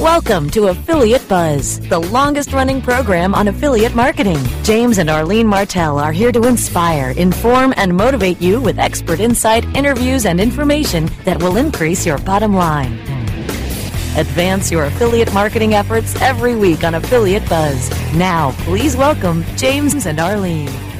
Welcome to Affiliate Buzz, the longest running program on affiliate marketing. James and Arlene Martell are here to inspire, inform, and motivate you with expert insight, interviews, and information that will increase your bottom line. Advance your affiliate marketing efforts every week on Affiliate Buzz. Now, please welcome James and Arlene.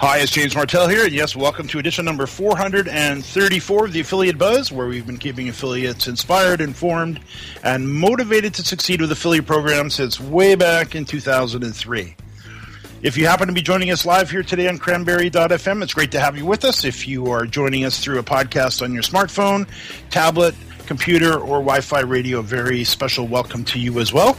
Hi, it's James Martell here, and yes, welcome to edition number 434 of the Affiliate Buzz, where we've been keeping affiliates inspired, informed, and motivated to succeed with affiliate programs since way back in 2003. If you happen to be joining us live here today on cranberry.fm, it's great to have you with us. If you are joining us through a podcast on your smartphone, tablet, computer, or Wi Fi radio, very special welcome to you as well.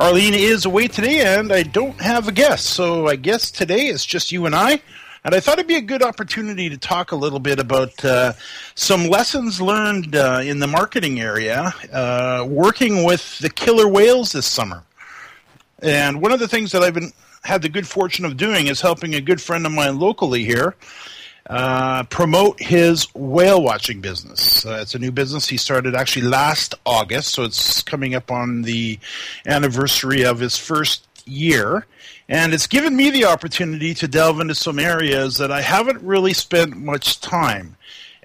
Arlene is away today, and I don't have a guest, so I guess today it's just you and I. And I thought it'd be a good opportunity to talk a little bit about uh, some lessons learned uh, in the marketing area, uh, working with the killer whales this summer. And one of the things that I've been had the good fortune of doing is helping a good friend of mine locally here uh, promote his whale watching business. Uh, it's a new business he started actually last August, so it's coming up on the anniversary of his first year. And it's given me the opportunity to delve into some areas that I haven't really spent much time.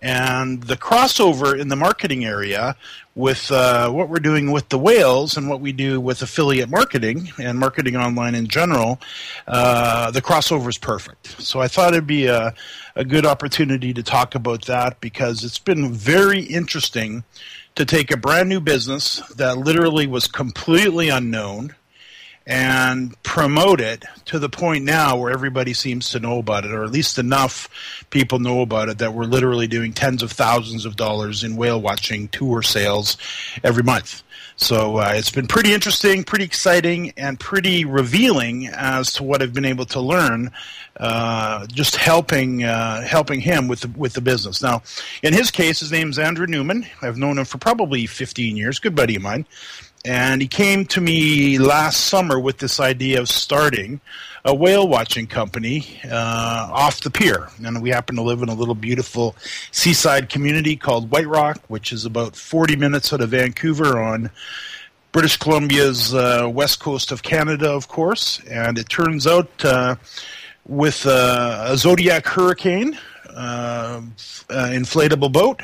And the crossover in the marketing area with uh, what we're doing with the whales and what we do with affiliate marketing and marketing online in general, uh, the crossover is perfect. So I thought it'd be a, a good opportunity to talk about that because it's been very interesting to take a brand new business that literally was completely unknown and promote it to the point now where everybody seems to know about it, or at least enough people know about it that we're literally doing tens of thousands of dollars in whale watching tour sales every month. So uh, it's been pretty interesting, pretty exciting, and pretty revealing as to what I've been able to learn. Uh, just helping uh, helping him with the, with the business. Now, in his case, his name's Andrew Newman. I've known him for probably 15 years. Good buddy of mine. And he came to me last summer with this idea of starting a whale watching company uh, off the pier. And we happen to live in a little beautiful seaside community called White Rock, which is about 40 minutes out of Vancouver on British Columbia's uh, west coast of Canada, of course. And it turns out uh, with uh, a Zodiac hurricane, uh, uh, inflatable boat,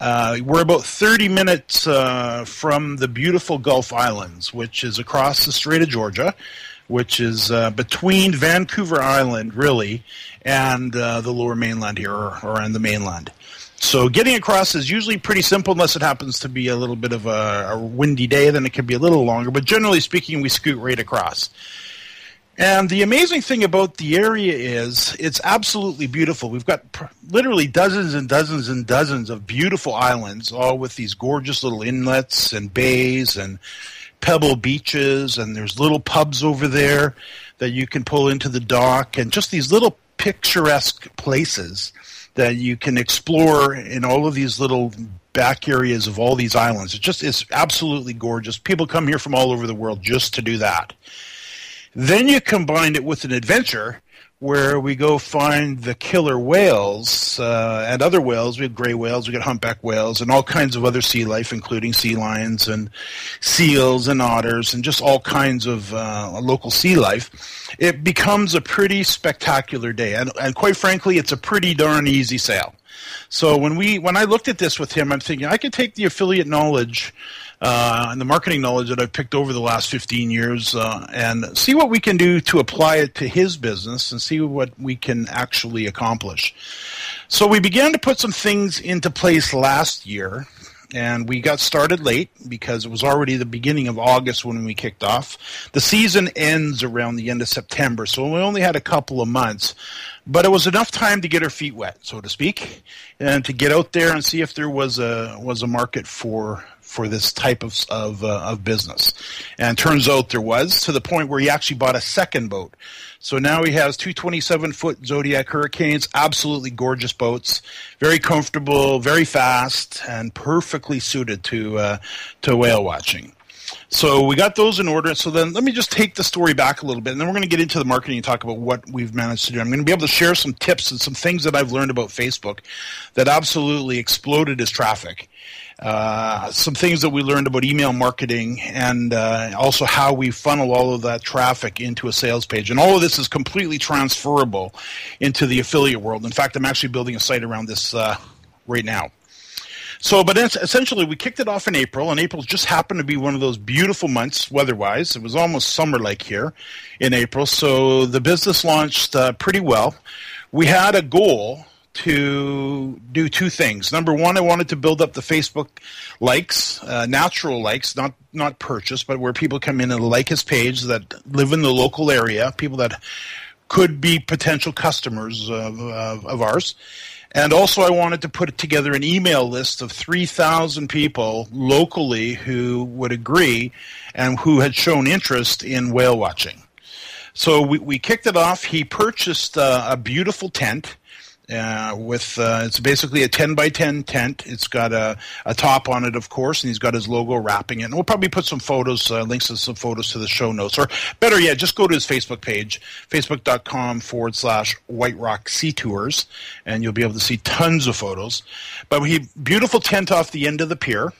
uh, we're about 30 minutes uh, from the beautiful Gulf Islands, which is across the Strait of Georgia, which is uh, between Vancouver Island, really, and uh, the lower mainland here, or, or on the mainland. So getting across is usually pretty simple unless it happens to be a little bit of a, a windy day, then it can be a little longer. But generally speaking, we scoot right across. And the amazing thing about the area is it's absolutely beautiful. We've got pr- literally dozens and dozens and dozens of beautiful islands, all with these gorgeous little inlets and bays and pebble beaches. And there's little pubs over there that you can pull into the dock, and just these little picturesque places that you can explore in all of these little back areas of all these islands. It just is absolutely gorgeous. People come here from all over the world just to do that. Then you combine it with an adventure where we go find the killer whales uh, and other whales. We have gray whales, we got humpback whales, and all kinds of other sea life, including sea lions and seals and otters, and just all kinds of uh, local sea life. It becomes a pretty spectacular day, and, and quite frankly, it's a pretty darn easy sail. So when we when I looked at this with him, I'm thinking I could take the affiliate knowledge uh, and the marketing knowledge that I've picked over the last 15 years uh, and see what we can do to apply it to his business and see what we can actually accomplish. So we began to put some things into place last year. And we got started late because it was already the beginning of August when we kicked off. The season ends around the end of September, so we only had a couple of months but it was enough time to get her feet wet, so to speak, and to get out there and see if there was a was a market for for this type of of, uh, of business. And turns out there was to the point where he actually bought a second boat. So now he has two 27 foot Zodiac Hurricanes, absolutely gorgeous boats, very comfortable, very fast, and perfectly suited to uh, to whale watching. So we got those in order. So then let me just take the story back a little bit, and then we're going to get into the marketing and talk about what we've managed to do. I'm going to be able to share some tips and some things that I've learned about Facebook that absolutely exploded as traffic. Uh, some things that we learned about email marketing and uh, also how we funnel all of that traffic into a sales page. And all of this is completely transferable into the affiliate world. In fact, I'm actually building a site around this uh, right now. So, but essentially, we kicked it off in April, and April just happened to be one of those beautiful months weather-wise. It was almost summer-like here in April, so the business launched uh, pretty well. We had a goal to do two things. Number one, I wanted to build up the Facebook likes, uh, natural likes, not not purchased, but where people come in and like his page that live in the local area, people that could be potential customers of, of, of ours. And also, I wanted to put together an email list of 3,000 people locally who would agree and who had shown interest in whale watching. So we, we kicked it off. He purchased uh, a beautiful tent uh, with uh, it's basically a 10 by 10 tent. It's got a, a top on it, of course, and he's got his logo wrapping it. And we'll probably put some photos, uh, links to some photos to the show notes. Or better yet, just go to his Facebook page, facebook.com forward slash White Rock Sea Tours, and you'll be able to see tons of photos. But he beautiful tent off the end of the pier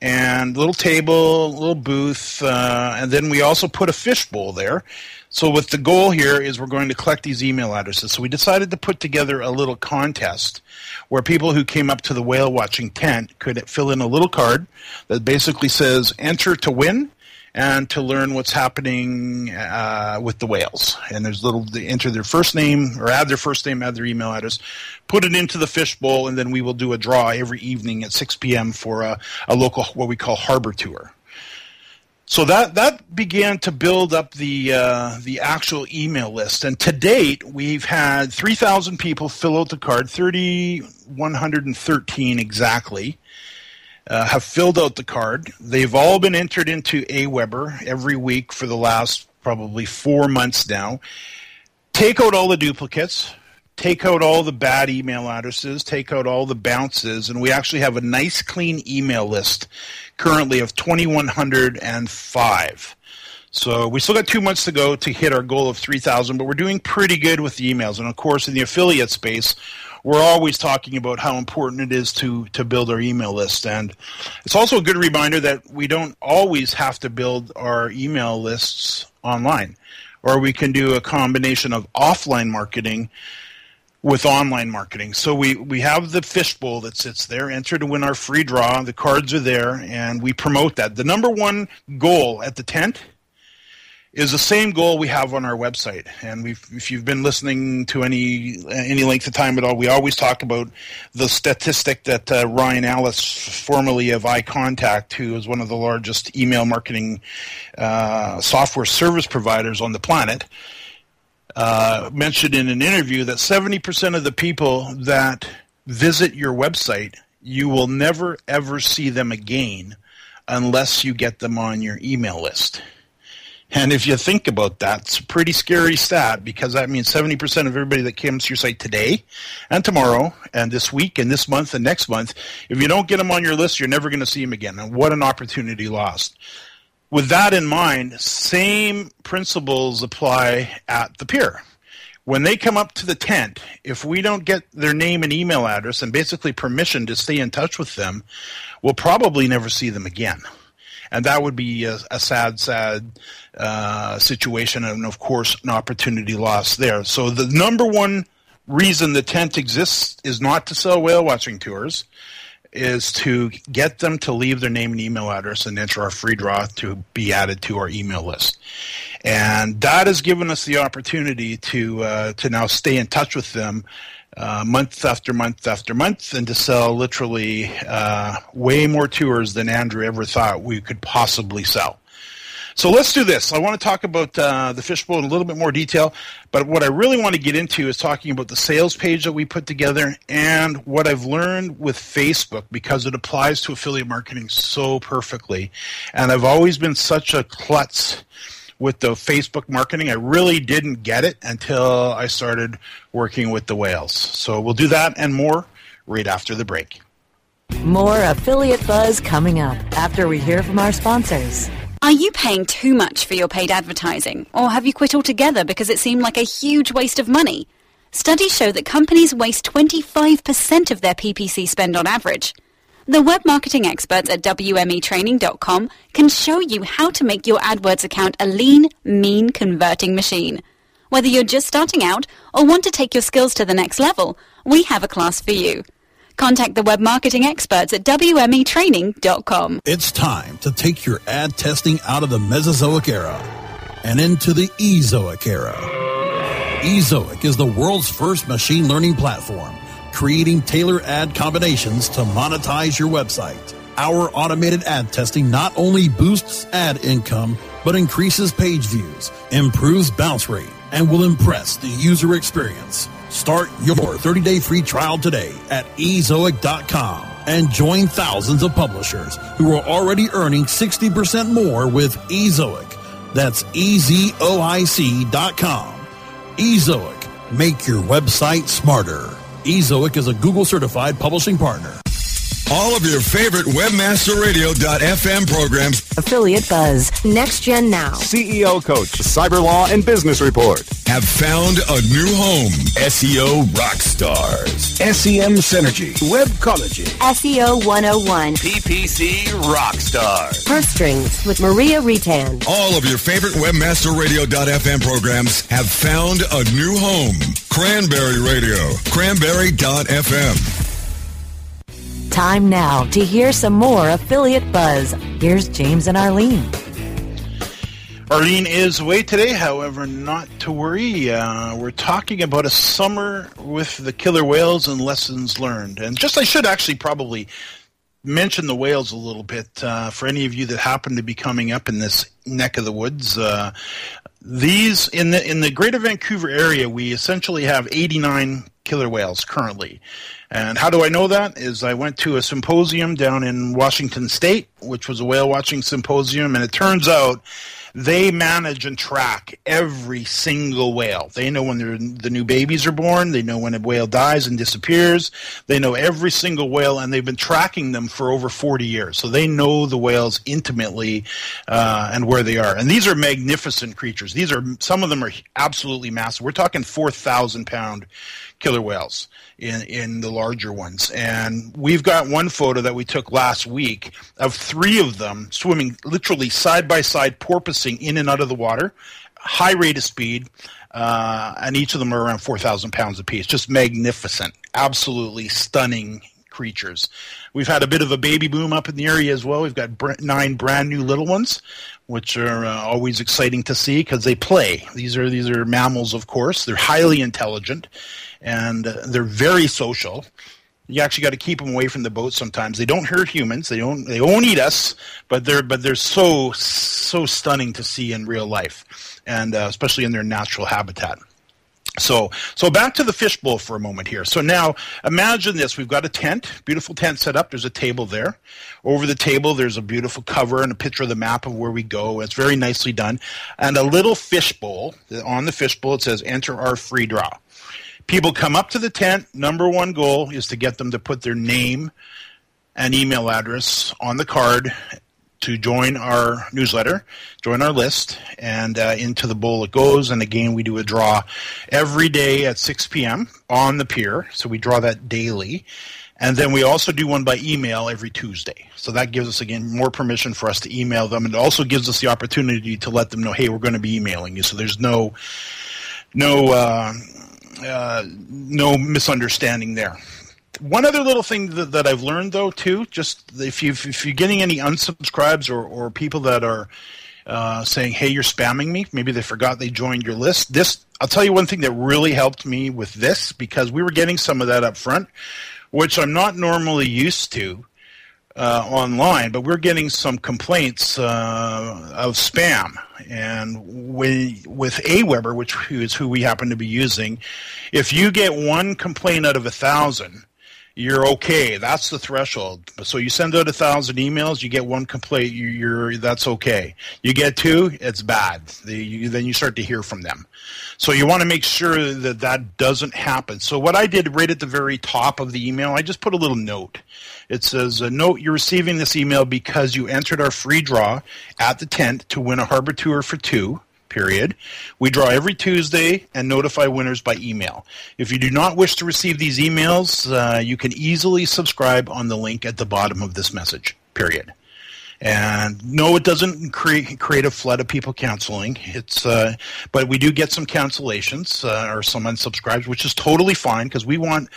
and a little table, a little booth, uh, and then we also put a fishbowl there. So, with the goal here is we're going to collect these email addresses. So, we decided to put together a little contest where people who came up to the whale watching tent could fill in a little card that basically says "Enter to win." And to learn what's happening uh, with the whales. And there's little they enter their first name or add their first name, add their email address, put it into the fishbowl, and then we will do a draw every evening at 6 p.m. for a, a local what we call harbor tour. So that that began to build up the uh, the actual email list, and to date we've had 3,000 people fill out the card, 3,113 exactly uh, have filled out the card. They've all been entered into AWeber every week for the last probably four months now. Take out all the duplicates, take out all the bad email addresses, take out all the bounces, and we actually have a nice clean email list currently of 2,105. So we still got two months to go to hit our goal of 3,000, but we're doing pretty good with the emails. And of course, in the affiliate space, we're always talking about how important it is to to build our email list and it's also a good reminder that we don't always have to build our email lists online or we can do a combination of offline marketing with online marketing. So we, we have the fishbowl that sits there, enter to win our free draw. The cards are there, and we promote that. The number one goal at the tent is the same goal we have on our website. And if you've been listening to any any length of time at all, we always talk about the statistic that uh, Ryan Allis, formerly of iContact, who is one of the largest email marketing uh, software service providers on the planet, uh, mentioned in an interview that 70% of the people that visit your website, you will never ever see them again unless you get them on your email list. And if you think about that, it's a pretty scary stat because that means 70% of everybody that comes to your site today and tomorrow and this week and this month and next month, if you don't get them on your list, you're never going to see them again. And what an opportunity lost. With that in mind, same principles apply at the pier. When they come up to the tent, if we don't get their name and email address and basically permission to stay in touch with them, we'll probably never see them again and that would be a, a sad, sad uh, situation, and of course, an opportunity lost there. So the number one reason the tent exists is not to sell whale watching tours is to get them to leave their name and email address and enter our free draw to be added to our email list. And that has given us the opportunity to uh, to now stay in touch with them uh, month after month after month and to sell literally uh, way more tours than Andrew ever thought we could possibly sell. So let's do this. I want to talk about uh, the fishbowl in a little bit more detail, but what I really want to get into is talking about the sales page that we put together and what I've learned with Facebook because it applies to affiliate marketing so perfectly. And I've always been such a klutz with the Facebook marketing. I really didn't get it until I started working with the whales. So we'll do that and more right after the break. More affiliate buzz coming up after we hear from our sponsors. Are you paying too much for your paid advertising? Or have you quit altogether because it seemed like a huge waste of money? Studies show that companies waste 25% of their PPC spend on average. The web marketing experts at WMEtraining.com can show you how to make your AdWords account a lean, mean converting machine. Whether you're just starting out or want to take your skills to the next level, we have a class for you. Contact the web marketing experts at WMEtraining.com. It's time to take your ad testing out of the Mesozoic era and into the Ezoic era. Ezoic is the world's first machine learning platform, creating tailored ad combinations to monetize your website. Our automated ad testing not only boosts ad income, but increases page views, improves bounce rate, and will impress the user experience. Start your 30-day free trial today at ezoic.com and join thousands of publishers who are already earning 60% more with Ezoic. That's ezoic.com. Ezoic. Make your website smarter. Ezoic is a Google certified publishing partner. All of your favorite webmasterradio.fm programs. Affiliate Buzz. Next Gen Now. CEO Coach. Cyber Law and Business Report. Have found a new home. SEO Rockstars. SEM Synergy. Webcology. SEO 101. PPC Rockstars. Purse Strings with Maria Retan. All of your favorite webmasterradio.fm programs have found a new home. Cranberry Radio. Cranberry.fm. Time now to hear some more affiliate buzz. Here's James and Arlene. Arlene is away today, however, not to worry. Uh, we're talking about a summer with the killer whales and lessons learned. And just I should actually probably mention the whales a little bit uh, for any of you that happen to be coming up in this neck of the woods. Uh, these in the in the Greater Vancouver area, we essentially have 89 killer whales currently. And how do I know that? Is I went to a symposium down in Washington State, which was a whale watching symposium, and it turns out they manage and track every single whale. They know when the new babies are born. They know when a whale dies and disappears. They know every single whale, and they've been tracking them for over 40 years. So they know the whales intimately uh, and where they are. And these are magnificent creatures. These are some of them are absolutely massive. We're talking 4,000 pound killer whales in, in the larger ones. And we've got one photo that we took last week of three of them swimming literally side by side, porpoising in and out of the water, high rate of speed. Uh, and each of them are around 4,000 pounds apiece. Just magnificent, absolutely stunning creatures. We've had a bit of a baby boom up in the area as well. We've got nine brand new little ones, which are uh, always exciting to see because they play. These are these are mammals, of course. They're highly intelligent, and uh, they're very social. You actually got to keep them away from the boat sometimes. They don't hurt humans. They don't. They won't eat us. But they're but they're so so stunning to see in real life, and uh, especially in their natural habitat. So, so back to the fishbowl for a moment here. So now imagine this. We've got a tent, beautiful tent set up. There's a table there. Over the table, there's a beautiful cover and a picture of the map of where we go. It's very nicely done. And a little fishbowl. On the fishbowl, it says enter our free draw. People come up to the tent. Number one goal is to get them to put their name and email address on the card to join our newsletter, join our list, and uh, into the bowl it goes. And again, we do a draw every day at 6 p.m. on the pier. So we draw that daily. And then we also do one by email every Tuesday. So that gives us, again, more permission for us to email them. And it also gives us the opportunity to let them know, hey, we're going to be emailing you. So there's no, no, uh, uh, no misunderstanding there one other little thing that, that, I've learned though too, just if you if you're getting any unsubscribes or, or people that are uh, saying, "Hey, you're spamming me," maybe they forgot they joined your list. This I'll tell you one thing that really helped me with this because we were getting some of that up front, which I'm not normally used to. uh, online, but we're getting some complaints uh, of spam. And we, with Aweber, which is who we happen to be using, if you get one complaint out of a thousand, you're okay. That's the threshold. So you send out a thousand emails, you get one complaint, you're that's okay. You get two, it's bad. You, then you start to hear from them. So you want to make sure that that doesn't happen. So what I did right at the very top of the email, I just put a little note. It says, a "Note you're receiving this email because you entered our free draw at the tent to win a harbor tour for two period. We draw every Tuesday and notify winners by email. If you do not wish to receive these emails, uh, you can easily subscribe on the link at the bottom of this message, period. And no, it doesn't create create a flood of people canceling. It's, uh, but we do get some cancellations uh, or some unsubscribes, which is totally fine because we want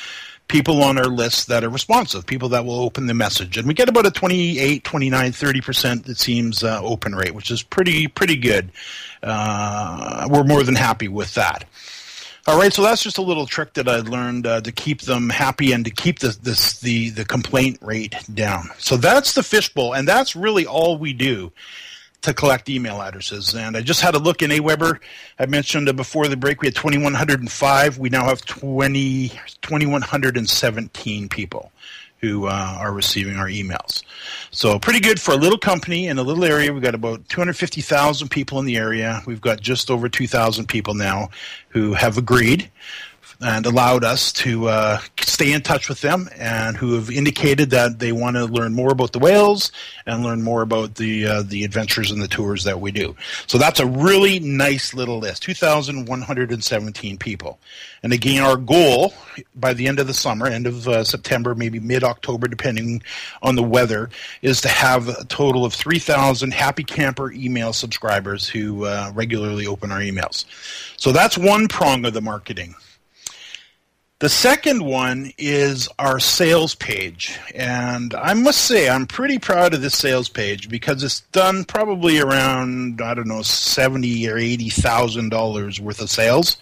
people on our list that are responsive, people that will open the message. And we get about a 28, 29, 30% it seems uh, open rate, which is pretty pretty good. Uh, we're more than happy with that. All right, so that's just a little trick that I learned uh, to keep them happy and to keep the, this, the the complaint rate down. So that's the fishbowl, and that's really all we do to collect email addresses. And I just had a look in Aweber. I mentioned before the break we had 2,105. We now have 20, 2,117 people who uh, are receiving our emails. So pretty good for a little company in a little area. We've got about 250,000 people in the area. We've got just over 2,000 people now who have agreed and allowed us to uh, stay in touch with them and who have indicated that they want to learn more about the whales and learn more about the uh, the adventures and the tours that we do. So that's a really nice little list 2,117 people. And again, our goal by the end of the summer, end of uh, September, maybe mid October, depending on the weather, is to have a total of 3,000 Happy Camper email subscribers who uh, regularly open our emails. So that's one prong of the marketing. The second one is our sales page. And I must say, I'm pretty proud of this sales page because it's done probably around, I don't know, seventy or eighty thousand dollars worth of sales.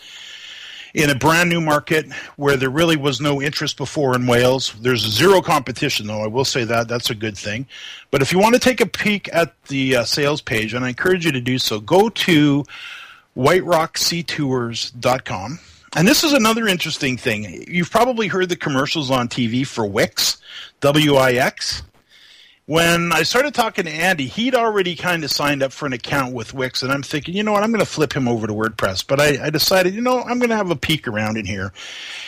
In a brand new market where there really was no interest before in whales, there's zero competition, though. I will say that that's a good thing. But if you want to take a peek at the uh, sales page, and I encourage you to do so, go to whiterockseatours.com and this is another interesting thing. You've probably heard the commercials on TV for Wix, W I X. When I started talking to Andy, he'd already kind of signed up for an account with Wix, and I'm thinking, you know what, I'm going to flip him over to WordPress. But I, I decided, you know, I'm going to have a peek around in here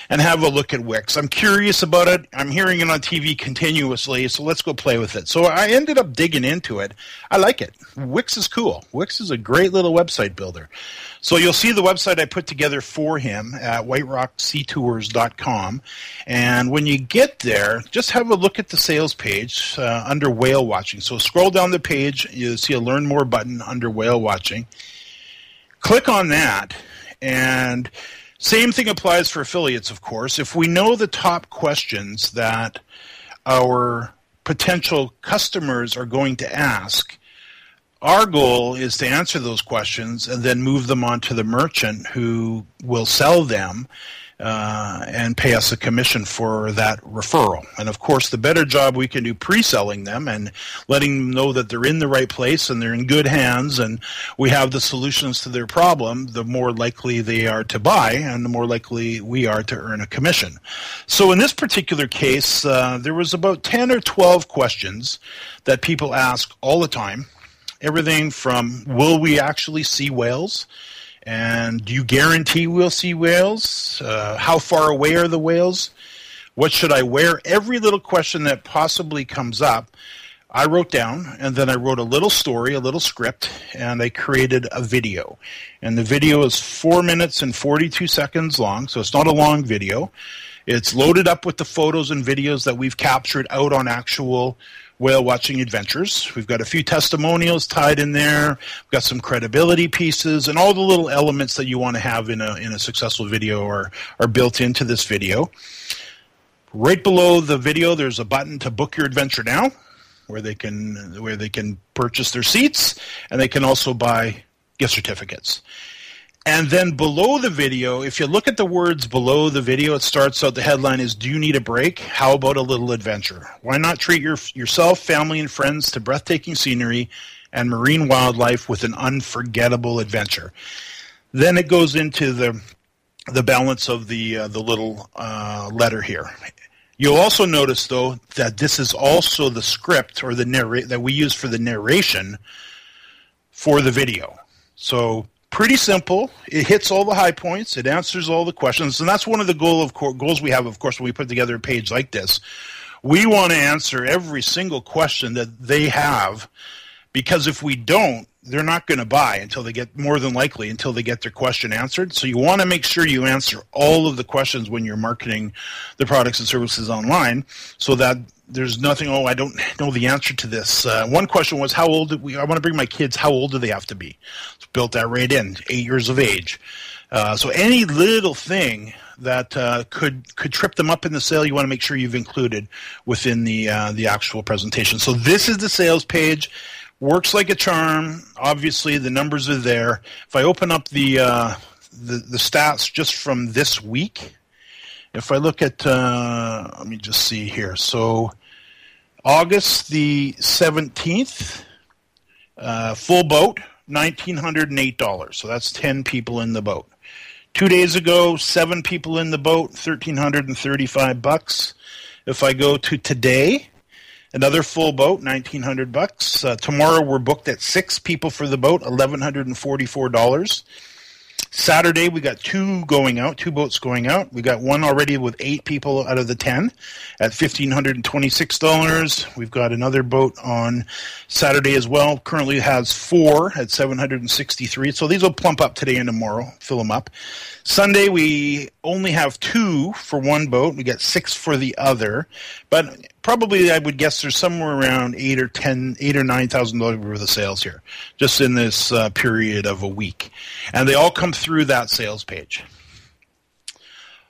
and have a look at Wix. I'm curious about it. I'm hearing it on TV continuously, so let's go play with it. So I ended up digging into it. I like it. Wix is cool. Wix is a great little website builder. So you'll see the website I put together for him at whiterockseatours.com. And when you get there, just have a look at the sales page uh, under whale watching. So scroll down the page, you'll see a learn more button under whale watching. Click on that, and same thing applies for affiliates, of course. If we know the top questions that our potential customers are going to ask, our goal is to answer those questions and then move them on to the merchant who will sell them uh, and pay us a commission for that referral. And of course, the better job we can do pre-selling them and letting them know that they're in the right place and they're in good hands and we have the solutions to their problem, the more likely they are to buy and the more likely we are to earn a commission. So in this particular case, uh, there was about 10 or 12 questions that people ask all the time everything from will we actually see whales? And do you guarantee we'll see whales? Uh, how far away are the whales? What should I wear? Every little question that possibly comes up, I wrote down, and then I wrote a little story, a little script, and I created a video. And the video is four minutes and 42 seconds long, so it's not a long video. It's loaded up with the photos and videos that we've captured out on actual whale watching adventures. We've got a few testimonials tied in there. We've got some credibility pieces and all the little elements that you want to have in a in a successful video are are built into this video. Right below the video there's a button to book your adventure now where they can where they can purchase their seats and they can also buy gift certificates. And then below the video, if you look at the words below the video, it starts out the headline is Do you need a break? How about a little adventure? Why not treat your, yourself, family, and friends to breathtaking scenery and marine wildlife with an unforgettable adventure? Then it goes into the the balance of the uh, the little uh, letter here. You'll also notice though that this is also the script or the narrate that we use for the narration for the video. So pretty simple. It hits all the high points. It answers all the questions, and that's one of the goal of co- goals we have. Of course, when we put together a page like this, we want to answer every single question that they have, because if we don't, they're not going to buy until they get more than likely until they get their question answered. So you want to make sure you answer all of the questions when you're marketing the products and services online, so that there's nothing. Oh, I don't know the answer to this. Uh, one question was, how old? Do we, I want to bring my kids. How old do they have to be? Built that right in, eight years of age. Uh, so any little thing that uh, could could trip them up in the sale, you want to make sure you've included within the uh, the actual presentation. So this is the sales page works like a charm. Obviously, the numbers are there. If I open up the uh, the, the stats just from this week, if I look at, uh, let me just see here. So, August the seventeenth, uh, full boat, $1,908. So that's 10 people in the boat. Two days ago, seven people in the boat, 1,335 bucks. If I go to today, another full boat, 1,900 bucks. Uh, tomorrow we're booked at six people for the boat, $1,144. Saturday we got two going out, two boats going out. We got one already with eight people out of the ten at fifteen hundred and twenty-six dollars. We've got another boat on Saturday as well. Currently has four at seven hundred and sixty-three. So these will plump up today and tomorrow, fill them up. Sunday we only have two for one boat. We got six for the other, but probably I would guess there's somewhere around eight or ten, eight or nine thousand dollars worth of sales here, just in this uh, period of a week, and they all come through that sales page.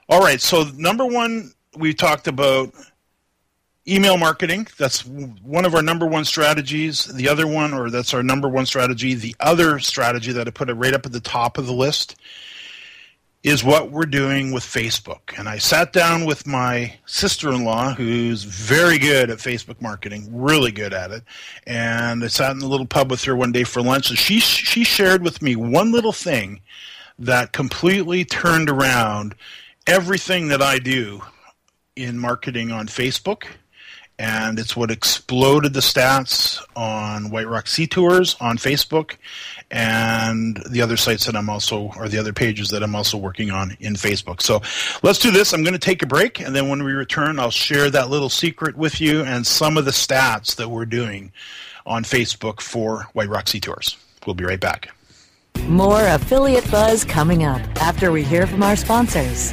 All right, so number one, we talked about email marketing. That's one of our number one strategies. The other one, or that's our number one strategy. The other strategy that I put it right up at the top of the list is what we're doing with Facebook. And I sat down with my sister in law, who's very good at Facebook marketing, really good at it. And I sat in the little pub with her one day for lunch, and she, she shared with me one little thing that completely turned around everything that I do in marketing on Facebook and it's what exploded the stats on White Rock Sea Tours on Facebook and the other sites that I'm also, or the other pages that I'm also working on in Facebook. So let's do this. I'm going to take a break, and then when we return, I'll share that little secret with you and some of the stats that we're doing on Facebook for White Rock Sea Tours. We'll be right back. More affiliate buzz coming up after we hear from our sponsors.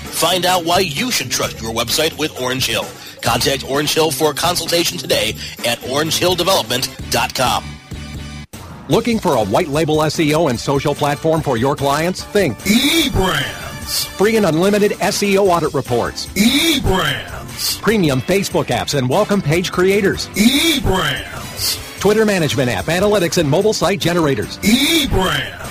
Find out why you should trust your website with Orange Hill. Contact Orange Hill for a consultation today at orangehilldevelopment.com. Looking for a white label SEO and social platform for your clients? Think eBrands. Free and unlimited SEO audit reports. eBrands. Premium Facebook apps and welcome page creators. eBrands. Twitter management app, analytics, and mobile site generators. eBrands.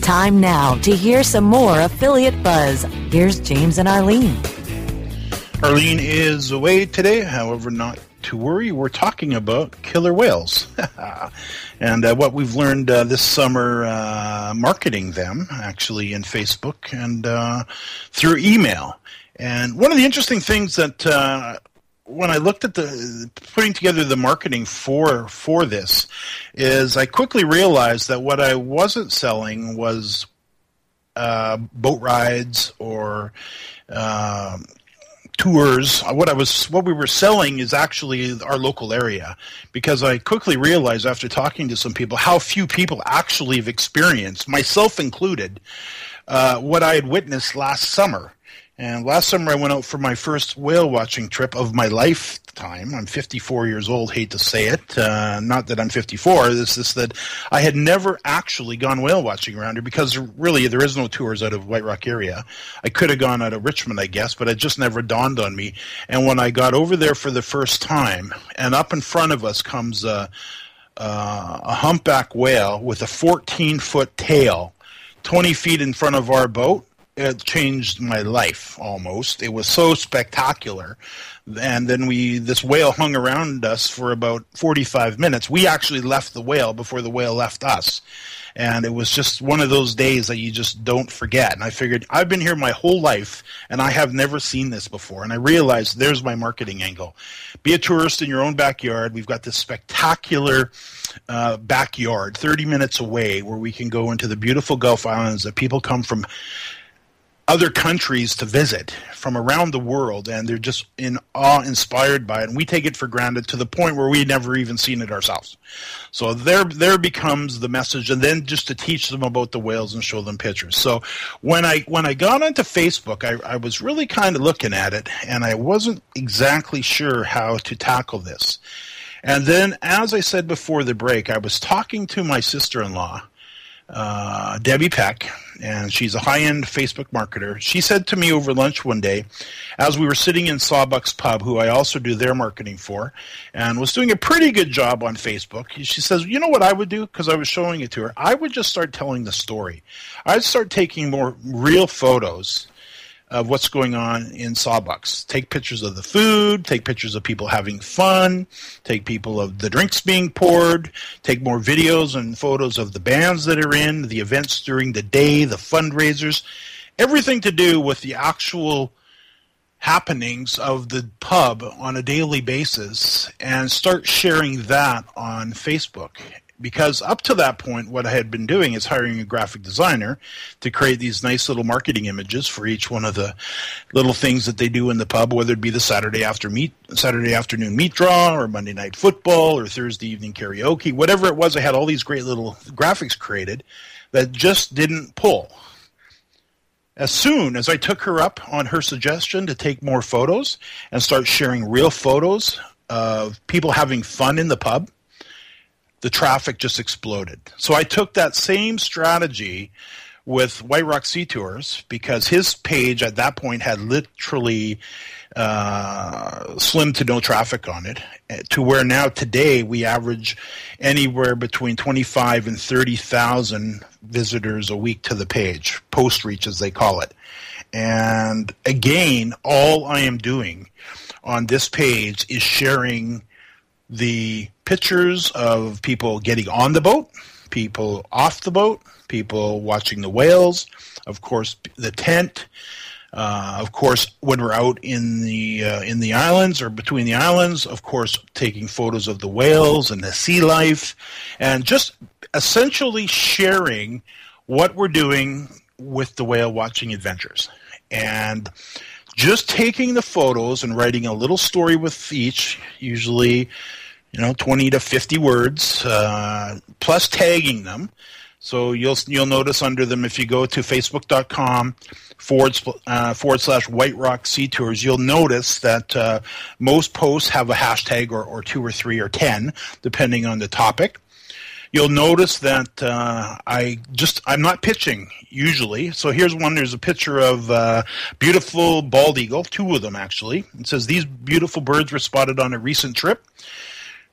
Time now to hear some more affiliate buzz. Here's James and Arlene. Arlene is away today, however, not to worry. We're talking about killer whales and uh, what we've learned uh, this summer uh, marketing them, actually, in Facebook and uh, through email. And one of the interesting things that uh, when I looked at the putting together the marketing for for this is I quickly realized that what I wasn't selling was uh, boat rides or uh, tours. What I was what we were selling is actually our local area because I quickly realized after talking to some people how few people actually have experienced, myself included, uh, what I had witnessed last summer and last summer I went out for my first whale watching trip of my lifetime. I'm 54 years old, hate to say it. Uh, not that I'm 54, it's just that I had never actually gone whale watching around here because really there is no tours out of White Rock area. I could have gone out of Richmond, I guess, but it just never dawned on me. And when I got over there for the first time, and up in front of us comes a, a humpback whale with a 14 foot tail, 20 feet in front of our boat it changed my life almost. It was so spectacular. And then we this whale hung around us for about 45 minutes. We actually left the whale before the whale left us. And it was just one of those days that you just don't forget. And I figured I've been here my whole life and I have never seen this before. And I realized there's my marketing angle. Be a tourist in your own backyard. We've got this spectacular uh, backyard 30 minutes away where we can go into the beautiful Gulf Islands that people come from other countries to visit from around the world, and they're just in awe inspired by it. And we take it for granted to the point where we never even seen it ourselves. So there, there becomes the message, and then just to teach them about the whales and show them pictures. So when I when I got onto Facebook, I, I was really kind of looking at it, and I wasn't exactly sure how to tackle this. And then, as I said before the break, I was talking to my sister in law uh, Debbie Peck, and she's a high-end Facebook marketer. She said to me over lunch one day, as we were sitting in Sawbuck's Pub, who I also do their marketing for, and was doing a pretty good job on Facebook. She says, "You know what I would do?" Because I was showing it to her. I would just start telling the story. I'd start taking more real photos of what's going on in Sawbucks. Take pictures of the food, take pictures of people having fun, take people of the drinks being poured, take more videos and photos of the bands that are in, the events during the day, the fundraisers, everything to do with the actual happenings of the pub on a daily basis and start sharing that on Facebook because up to that point, what I had been doing is hiring a graphic designer to create these nice little marketing images for each one of the little things that they do in the pub, whether it be the Saturday after meet, Saturday afternoon meat draw, or Monday night football, or Thursday evening karaoke, whatever it was. I had all these great little graphics created that just didn't pull. As soon as I took her up on her suggestion to take more photos and start sharing real photos of people having fun in the pub the traffic just exploded. So I took that same strategy with White Rock Sea Tours because his page at that point had literally uh, slim to no traffic on it, eh, to where now today we average anywhere between 25 and 30,000 visitors a week to the page, post reach as they call it. And again, all I am doing on this page is sharing the pictures of people getting on the boat, people off the boat, people watching the whales, of course, the tent. Uh, of course, when we're out in the uh, in the islands or between the islands, of course, taking photos of the whales and the sea life, and just essentially sharing what we're doing with the whale watching adventures, and just taking the photos and writing a little story with each, usually you know, 20 to 50 words, uh, plus tagging them. So you'll you'll notice under them if you go to facebook.com forward uh, forward slash White Rock Sea Tours, you'll notice that uh, most posts have a hashtag or, or two or three or ten, depending on the topic. You'll notice that uh, I just I'm not pitching usually. So here's one. There's a picture of uh, beautiful bald eagle, two of them actually. It says these beautiful birds were spotted on a recent trip.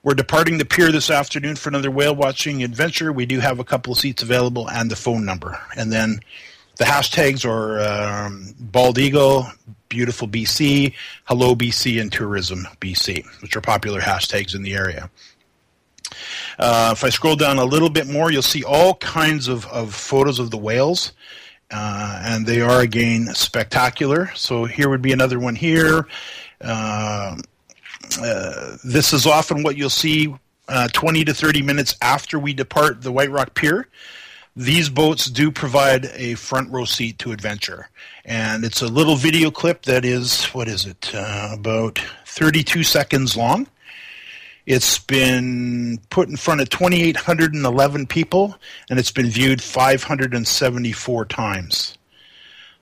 We're departing the pier this afternoon for another whale watching adventure. We do have a couple of seats available and the phone number. And then the hashtags are um, Bald Eagle, Beautiful BC, Hello BC, and Tourism BC, which are popular hashtags in the area. Uh, if I scroll down a little bit more, you'll see all kinds of, of photos of the whales. Uh, and they are again spectacular. So here would be another one here. Uh, uh, this is often what you'll see uh, 20 to 30 minutes after we depart the White Rock Pier. These boats do provide a front row seat to adventure. And it's a little video clip that is, what is it, uh, about 32 seconds long. It's been put in front of 2,811 people, and it's been viewed 574 times.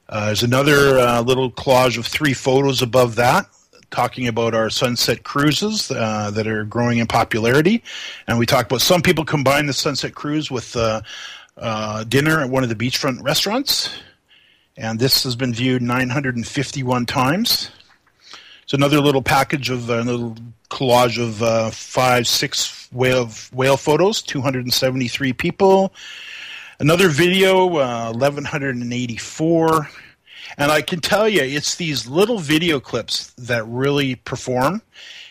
Uh, there's another uh, little collage of three photos above that talking about our sunset cruises uh, that are growing in popularity. And we talk about some people combine the sunset cruise with uh, uh, dinner at one of the beachfront restaurants. And this has been viewed 951 times. It's another little package of a little collage of uh, five, six whale whale photos, 273 people. Another video, uh, 1184 and I can tell you, it's these little video clips that really perform.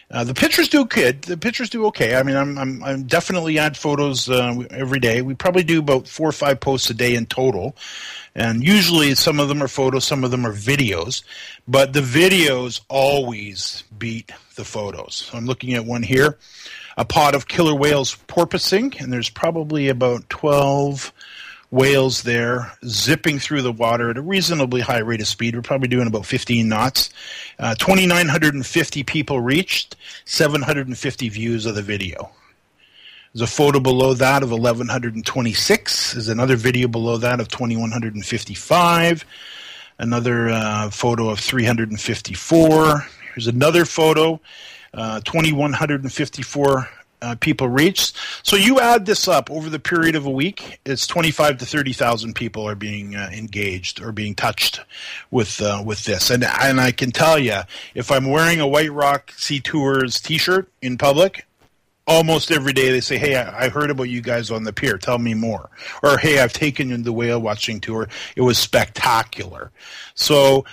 Uh, the pictures do good. The pictures do okay. I mean, I'm I'm, I'm definitely add photos uh, every day. We probably do about four or five posts a day in total, and usually some of them are photos, some of them are videos. But the videos always beat the photos. I'm looking at one here, a pod of killer whales porpoising, and there's probably about twelve whales there zipping through the water at a reasonably high rate of speed. We're probably doing about 15 knots. Uh, 2,950 people reached, 750 views of the video. There's a photo below that of 1,126. There's another video below that of 2,155. Another uh, photo of 354. Here's another photo, uh, 2,154 uh, people reached. So you add this up over the period of a week, it's 25 to 30,000 people are being uh, engaged or being touched with uh, with this. And and I can tell you, if I'm wearing a White Rock Sea Tours T-shirt in public, almost every day they say, "Hey, I, I heard about you guys on the pier. Tell me more." Or, "Hey, I've taken the whale watching tour. It was spectacular." So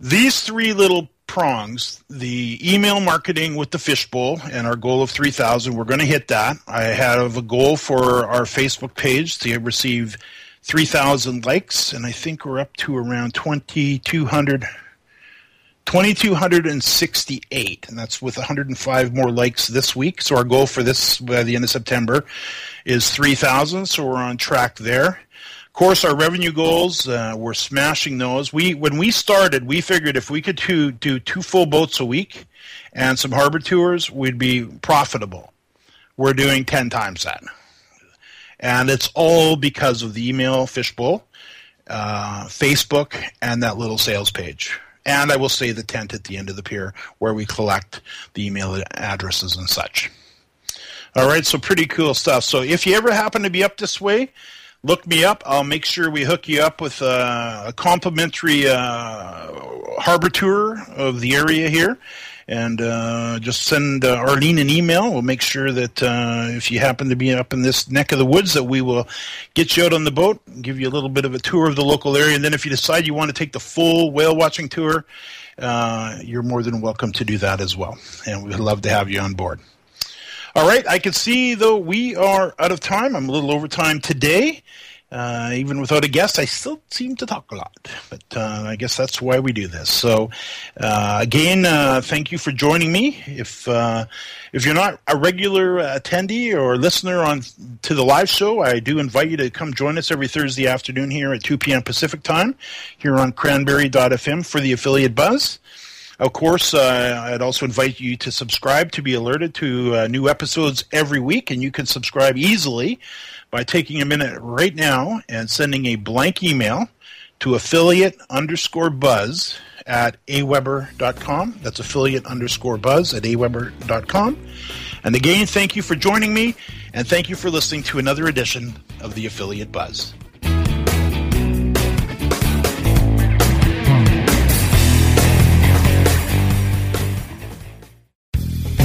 these three little prongs the email marketing with the fishbowl and our goal of 3000 we're going to hit that. I have a goal for our facebook page to receive 3000 likes and i think we're up to around 2200 2268 and that's with 105 more likes this week. So our goal for this by the end of september is 3000 so we're on track there course, our revenue goals, uh, we're smashing those. We when we started, we figured if we could do, do two full boats a week and some harbor tours, we'd be profitable. We're doing ten times that, and it's all because of the email fishbowl, uh, Facebook, and that little sales page. And I will say the tent at the end of the pier where we collect the email addresses and such. All right, so pretty cool stuff. So if you ever happen to be up this way, look me up. I'll make sure we hook you up with a, complimentary uh, harbor tour of the area here. And uh, just send uh, Arlene an email. We'll make sure that uh, if you happen to be up in this neck of the woods, that we will get you out on the boat, give you a little bit of a tour of the local area, and then if you decide you want to take the full whale watching tour, uh, you're more than welcome to do that as well. And we'd love to have you on board. All right, I can see though we are out of time. I'm a little over time today. Uh, even without a guest, I still seem to talk a lot, but uh, I guess that's why we do this. So, uh, again, uh, thank you for joining me. If uh, if you're not a regular attendee or listener on to the live show, I do invite you to come join us every Thursday afternoon here at 2 p.m. Pacific time here on Cranberry.fm for the affiliate buzz. Of course, uh, I'd also invite you to subscribe to be alerted to uh, new episodes every week, and you can subscribe easily by taking a minute right now and sending a blank email to affiliate underscore buzz at aweber.com. That's affiliate underscore buzz at aweber.com. And again, thank you for joining me, and thank you for listening to another edition of the Affiliate Buzz.